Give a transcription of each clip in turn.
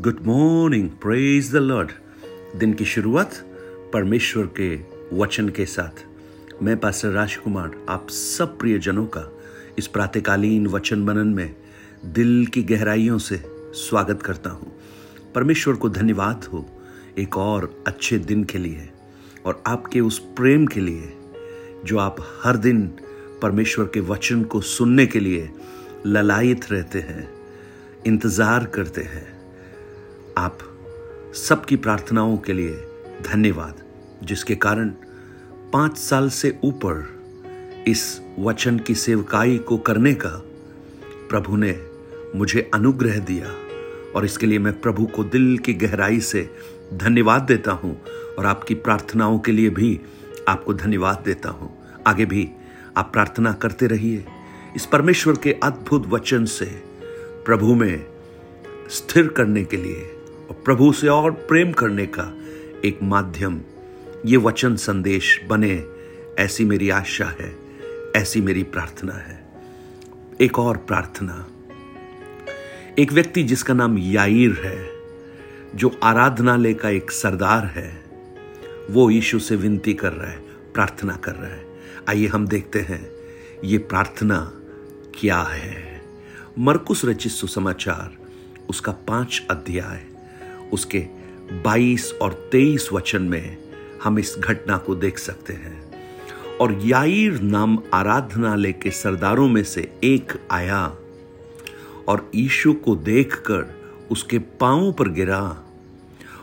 Good morning praise the lord दिन की शुरुआत परमेश्वर के वचन के साथ। मैं पास्टर राजकुमार आप सब प्रियजनों का इस प्रातकालीन वचन मनन में दिल की गहराइयों से स्वागत करता हूँ। परमेश्वर को धन्यवाद हो एक और अच्छे दिन के लिए और आपके उस प्रेम के लिए जो आप हर दिन परमेश्वर के वचन को सुनने के लिए ललायित रहते हैं, इंतज़ार करते हैं। आप सबकी प्रार्थनाओं के लिए धन्यवाद, जिसके कारण पाँच साल से ऊपर इस वचन की सेवकाई को करने का प्रभु ने मुझे अनुग्रह दिया। और इसके लिए मैं प्रभु को दिल की गहराई से धन्यवाद देता हूँ और आपकी प्रार्थनाओं के लिए भी आपको धन्यवाद देता हूँ। आगे भी आप प्रार्थना करते रहिए। इस परमेश्वर के अद्भुत वचन से प्रभु में स्थिर करने के लिए प्रभु से और प्रेम करने का एक माध्यम। ये वचन संदेश बने, ऐसी मेरी आशा है, ऐसी मेरी प्रार्थना है। एक और प्रार्थना। एक व्यक्ति जिसका नाम याईर है, जो आराधनालय का एक सरदार है, वो यीशु से विनती कर रहा है, प्रार्थना कर रहा है। आइए हम देखते हैं, ये प्रार्थना क्या है? मरकुस रचित सुसमाचार, उसका पाँच अध्याय। उसके 22 और 23 वचन में हम इस घटना को देख सकते हैं। और याईर नाम आराधनालय के सरदारों में से एक आया और ईशु को देखकर उसके पांवों पर गिरा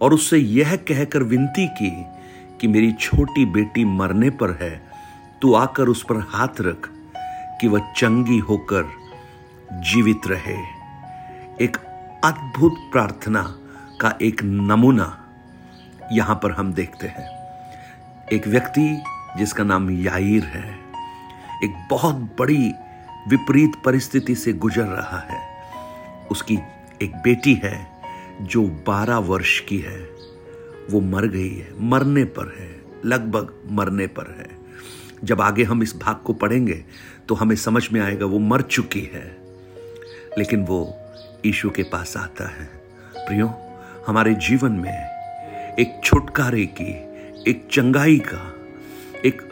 और उससे यह कहकर विनती की कि मेरी छोटी बेटी मरने पर है, तू आकर उस पर हाथ रख कि वह चंगी होकर जीवित रहे। एक अद्भुत प्रार्थना का एक नमूना यहाँ पर हम देखते हैं। एक व्यक्ति जिसका नाम याईर है, एक बहुत बड़ी विपरीत परिस्थिति से गुजर रहा है। उसकी एक बेटी है जो 12 वर्ष की है। वो मर गई है, मरने पर है, लगभग मरने पर है। जब आगे हम इस भाग को पढ़ेंगे तो हमें समझ में आएगा वो मर चुकी है। लेकिन वो ईशु के पास आता है। प्रियो हमारे जीवन में एक छुटकारे की, एक चंगाई का, एक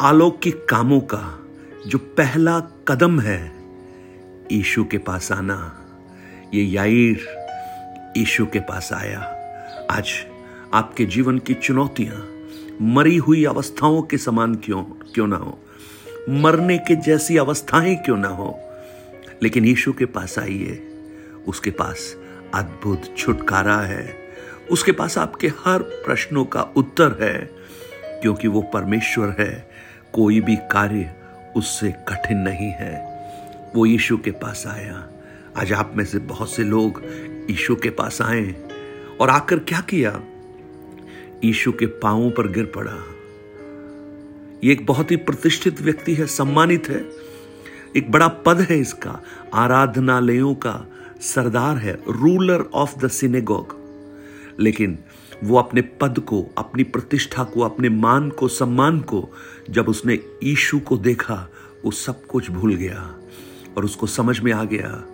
अलौकिक कामों का जो पहला कदम है ईशु के पास आना। ये याईर ईशु के पास आया। आज आपके जीवन की चुनौतियाँ, मरी हुई अवस्थाओं के समान क्यों क्यों ना हो? मरने के जैसी अवस्थाएँ क्यों ना हो? लेकिन यीशु के पास आइए, उसके पास अद्भुत छुटकारा है। उसके पास आपके हर प्रश्नों का उत्तर है, क्योंकि वो परमेश्वर है। कोई भी कार्य उससे कठिन नहीं है। वो यीशु के पास आया। आज आप में से बहुत से लोग यीशु के पास आए और आकर क्या किया? यीशु के पांवों पर गिर पड़ा। ये एक बहुत ही प्रतिष्ठित व्यक्ति है, सम्मानित है। एक बड़ा पद है इसका, आराधनालयों का। सरदार है रूलर ऑफ़ द सिनेगोग लेकिन वो अपने पद को, अपनी प्रतिष्ठा को, अपने मान को, सम्मान को, जब उसने ईशु को देखा, वो सब कुछ भूल गया। और उसको समझ में आ गया,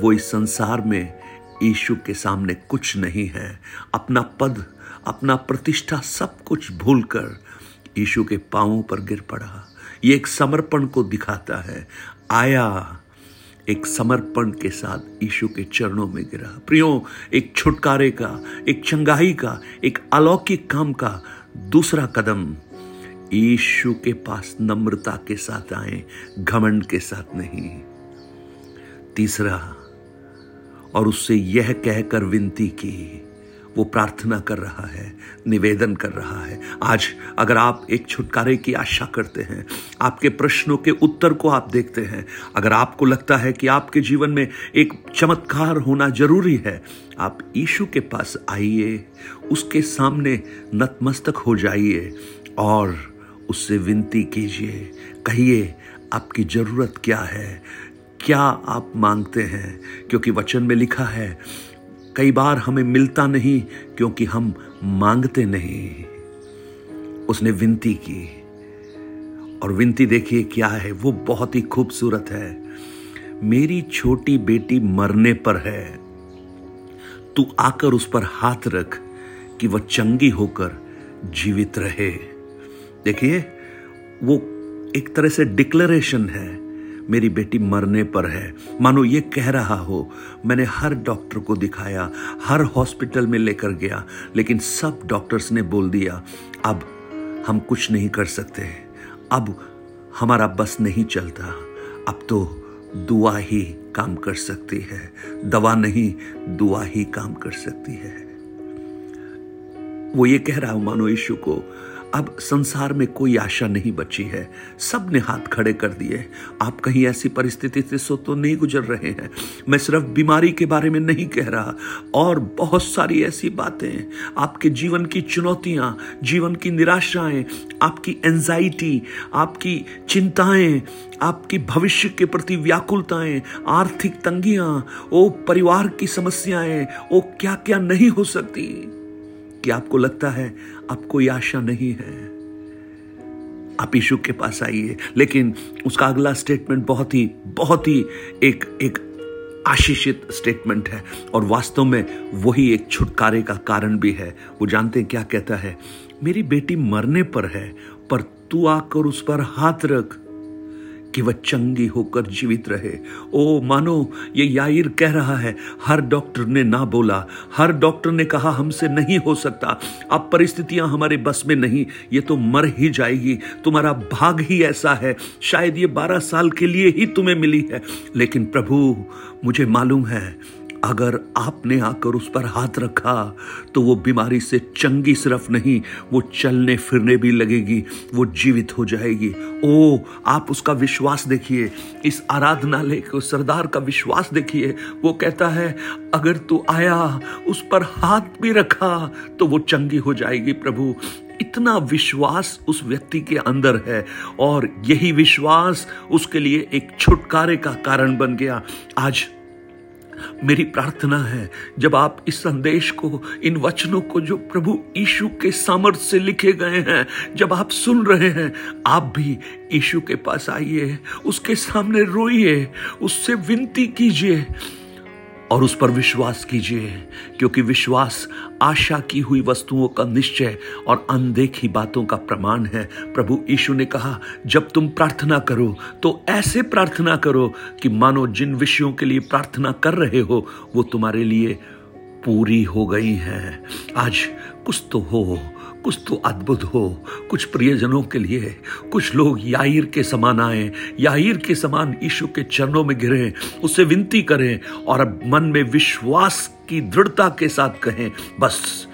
वो इस संसार में ईशु के सामने कुछ नहीं है। अपना पद, अपना प्रतिष्ठा सब कुछ भूलकर ईशु के पांवों पर गिर पड़ा। ये एक समर्पण को दिखाता है। आया एक समर्पण के साथ यीशु के चरणों में गिरा। प्रियो, एक छुटकारे का, एक चंगाई का, एक अलौकिक काम का दूसरा कदम यीशु के पास नम्रता के साथ आए, घमंड के साथ नहीं। तीसरा, और उससे यह कहकर विनती की वो प्रार्थना कर रहा है, निवेदन कर रहा है। आज अगर आप एक छुटकारे की आशा करते हैं, आपके प्रश्नों के उत्तर को आप देखते हैं, अगर आपको लगता है कि आपके जीवन में एक चमत्कार होना ज़रूरी है, आप ईशु के पास आइए, उसके सामने नतमस्तक हो जाइए और उससे विनती कीजिए, कहिए, आपकी ज़रूरत क्या है? क्या आप मांगते हैं? क्योंकि वचन में लिखा है कई बार हमें मिलता नहीं क्योंकि हम मांगते नहीं। उसने विनती की। और विनती देखिए क्या है, वो बहुत ही खूबसूरत है। मेरी छोटी बेटी मरने पर है। तू आकर उस पर हाथ रख कि वह चंगी होकर जीवित रहे। देखिए, वो एक तरह से डिक्लेरेशन है। मेरी बेटी मरने पर है। मानो ये कह रहा हो, मैंने हर डॉक्टर को दिखाया, हर हॉस्पिटल में लेकर गया, लेकिन सब डॉक्टर्स ने बोल दिया, अब हम कुछ नहीं कर सकते, अब हमारा बस नहीं चलता, अब तो दुआ ही काम कर सकती है, दवा नहीं, दुआ ही काम कर सकती है। वो ये कह रहा हूँ, मानो यीशु को अब संसार में कोई आशा नहीं बची है। सबने हाथ खड़े कर दिए। आप कहीं ऐसी परिस्थिति से सो तो नहीं गुजर रहे हैं। मैं सिर्फ़ बीमारी के बारे में नहीं कह रहा, और बहुत सारी ऐसी बातें। आपके जीवन की चुनौतियाँ, जीवन की निराशाएँ, आपकी एंजाइटी आपकी चिंताएँ, आपकी भविष्य के प्रति व्याकुलताएँ, आर्थिक तंगियाँ, ओ परिवार की समस्याएँ, ओ क्या क्या नहीं हो सकती। कि आपको लगता है अब कोई आशा नहीं है। आप यीशु के पास आइए। लेकिन उसका अगला स्टेटमेंट बहुत ही बहुत ही एक एक आशीषित स्टेटमेंट है। और वास्तव में वही एक छुटकारे का कारण भी है। वो जानते हैं क्या कहता है? मेरी बेटी मरने पर है, पर तू आकर उस पर हाथ रख। कि वह चंगी होकर जीवित रहे। ओ, मानो, ये याइर कह रहा है, हर डॉक्टर ने ना बोला, हर डॉक्टर ने कहा हमसे नहीं हो सकता। अब परिस्थितियाँ हमारे बस में नहीं, ये तो मर ही जाएगी, तुम्हारा भाग ही ऐसा है, शायद ये बारह साल के लिए ही तुम्हें मिली है। लेकिन प्रभु, मुझे मालूम है अगर आपने आकर उस पर हाथ रखा तो वो बीमारी से चंगी सिर्फ़ नहीं, वो चलने फिरने भी लगेगी, वो जीवित हो जाएगी। ओ, आप उसका विश्वास देखिए, इस आराधनालय को, सरदार का विश्वास देखिए। वो कहता है, अगर तू आया, उस पर हाथ भी रखा तो वो चंगी हो जाएगी प्रभु। इतना विश्वास उस व्यक्ति के अंदर है, और यही विश्वास उसके लिए एक छुटकारे का कारण बन गया। आज मेरी प्रार्थना है, जब आप इस संदेश को, इन वचनों को जो प्रभु यीशु के सामर्थ्य से लिखे गए हैं, जब आप सुन रहे हैं, आप भी यीशु के पास आइए, उसके सामने रोइए, उससे विनती कीजिए। और उस पर विश्वास कीजिए, क्योंकि विश्वास आशा की हुई वस्तुओं का निश्चय और अनदेखी बातों का प्रमाण है। प्रभु यीशु ने कहा, जब तुम प्रार्थना करो तो ऐसे प्रार्थना करो कि मानो जिन विषयों के लिए प्रार्थना कर रहे हो, वो तुम्हारे लिए पूरी हो गई हैं। आज कुछ तो हो कुछ तो अद्भुत हो। कुछ प्रियजनों के लिए, कुछ लोग याहिर के समान आए। याहिर के समान ईशु के चरणों में गिरे उससे विनती करें और अब मन में विश्वास की दृढ़ता के साथ कहें, बस,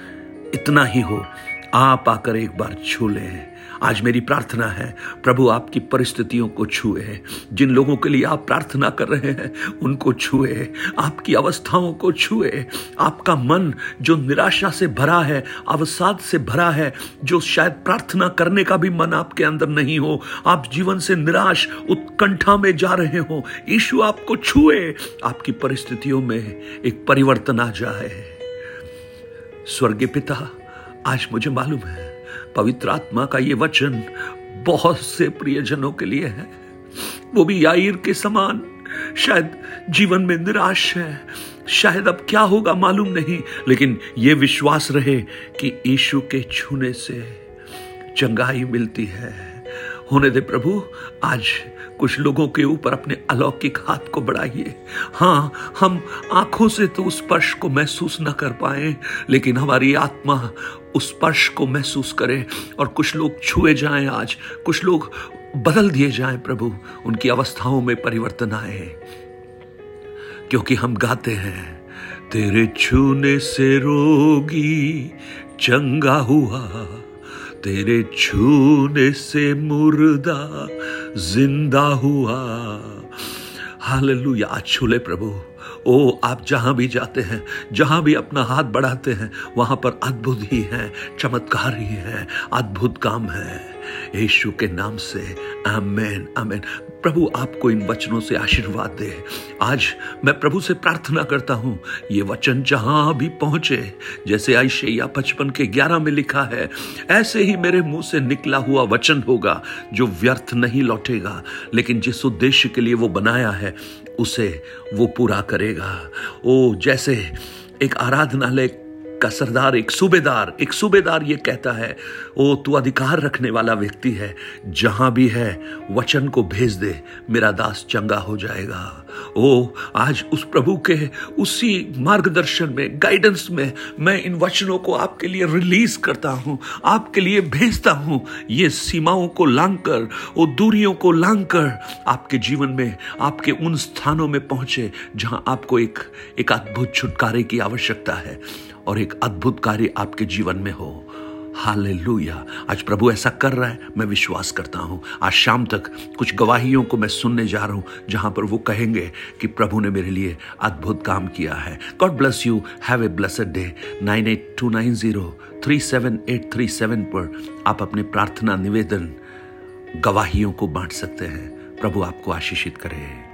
इतना ही हो। आप आकर एक बार छू लें। आज मेरी प्रार्थना है, प्रभु आपकी परिस्थितियों को छुए जिन लोगों के लिए आप प्रार्थना कर रहे हैं, उनको छुए आपकी अवस्थाओं को छुए आपका मन जो निराशा से भरा है, अवसाद से भरा है, जो शायद प्रार्थना करने का भी मन आपके अंदर नहीं हो, आप जीवन से निराश, उत्कंठा में जा रहे हो। ईशु आपको छुए, आपकी परिस्थितियों में एक परिवर्तन आ जाए। स्वर्गीय पिता, आज मुझे मालूम है पवित्र आत्मा का ये वचन बहुत से प्रियजनों के लिए है। वो भी याईर के समान। शायद जीवन में निराश है। शायद अब क्या होगा मालूम नहीं। लेकिन ये विश्वास रहे कि ईशु के छूने से चंगाई मिलती है। होने दे प्रभु, आज कुछ लोगों के ऊपर अपने अलौकिक हाथ को बढ़ाइए। हाँ हम आँखों से तो उस स्पर्श को महसूस न कर पाए, लेकिन हमारी आत्मा उस स्पर्श को महसूस करे और कुछ लोग छुए जाएँ आज, कुछ लोग बदल दिए जाएँ प्रभु, उनकी अवस्थाओं में परिवर्तन आए। क्योंकि हम गाते हैं, तेरे छूने से रोगी चंगा हुआ तेरे छूने से मुर्दा ज़िंदा हुआ। हालेलुया छूले प्रभु। ओ, आप जहाँ भी जाते हैं, जहाँ भी अपना हाथ बढ़ाते हैं, वहाँ पर अद्भुत ही है, चमत्कार ही है, अद्भुत काम है। यीशु के नाम से। आमेन आमेन। प्रभु आपको इन वचनों से आशीर्वाद दे। आज मैं प्रभु से प्रार्थना करता हूँ। ये वचन जहाँ भी पहुँचे, जैसे आइशैया पचपन के ग्यारह में लिखा है, ऐसे ही मेरे मुँह से निकला हुआ वचन होगा, जो व्यर्थ नहीं लौटेगा, लेकिन जिस उद्देश्य के लिए वो बनाया है, उसे वो पूरा करेगा। ओ, जैसे एक आराधनालय का सरदार, एक सूबेदार एक सूबेदार ये कहता है, ओ, तू अधिकार रखने वाला व्यक्ति है, जहाँ भी है, वचन को भेज दे, मेरा दास चंगा हो जाएगा। ओ, आज उस प्रभु के, उसी मार्गदर्शन में गाइडेंस में, मैं इन वचनों को आपके लिए रिलीज़ करता हूँ, आपके लिए भेजता हूँ। ये सीमाओं को लांग कर वो दूरियों को लांग कर आपके जीवन में, आपके उन स्थानों में पहुँचे, जहाँ आपको एक एक अद्भुत छुटकारे की आवश्यकता है। और एक अद्भुत कार्य आपके जीवन में हो। हालेलुया। आज प्रभु ऐसा कर रहा है, मैं विश्वास करता हूँ। आज शाम तक कुछ गवाहियों को मैं सुनने जा रहा हूँ, जहाँ पर वो कहेंगे कि प्रभु ने मेरे लिए अद्भुत काम किया है। God bless you have a blessed day nine eight two nine zero three seven eight three seven पर आप अपने प्रार्थना निवेदन गवाहियों को बांट सकते हैं। प्रभु आपको आशीषित करे।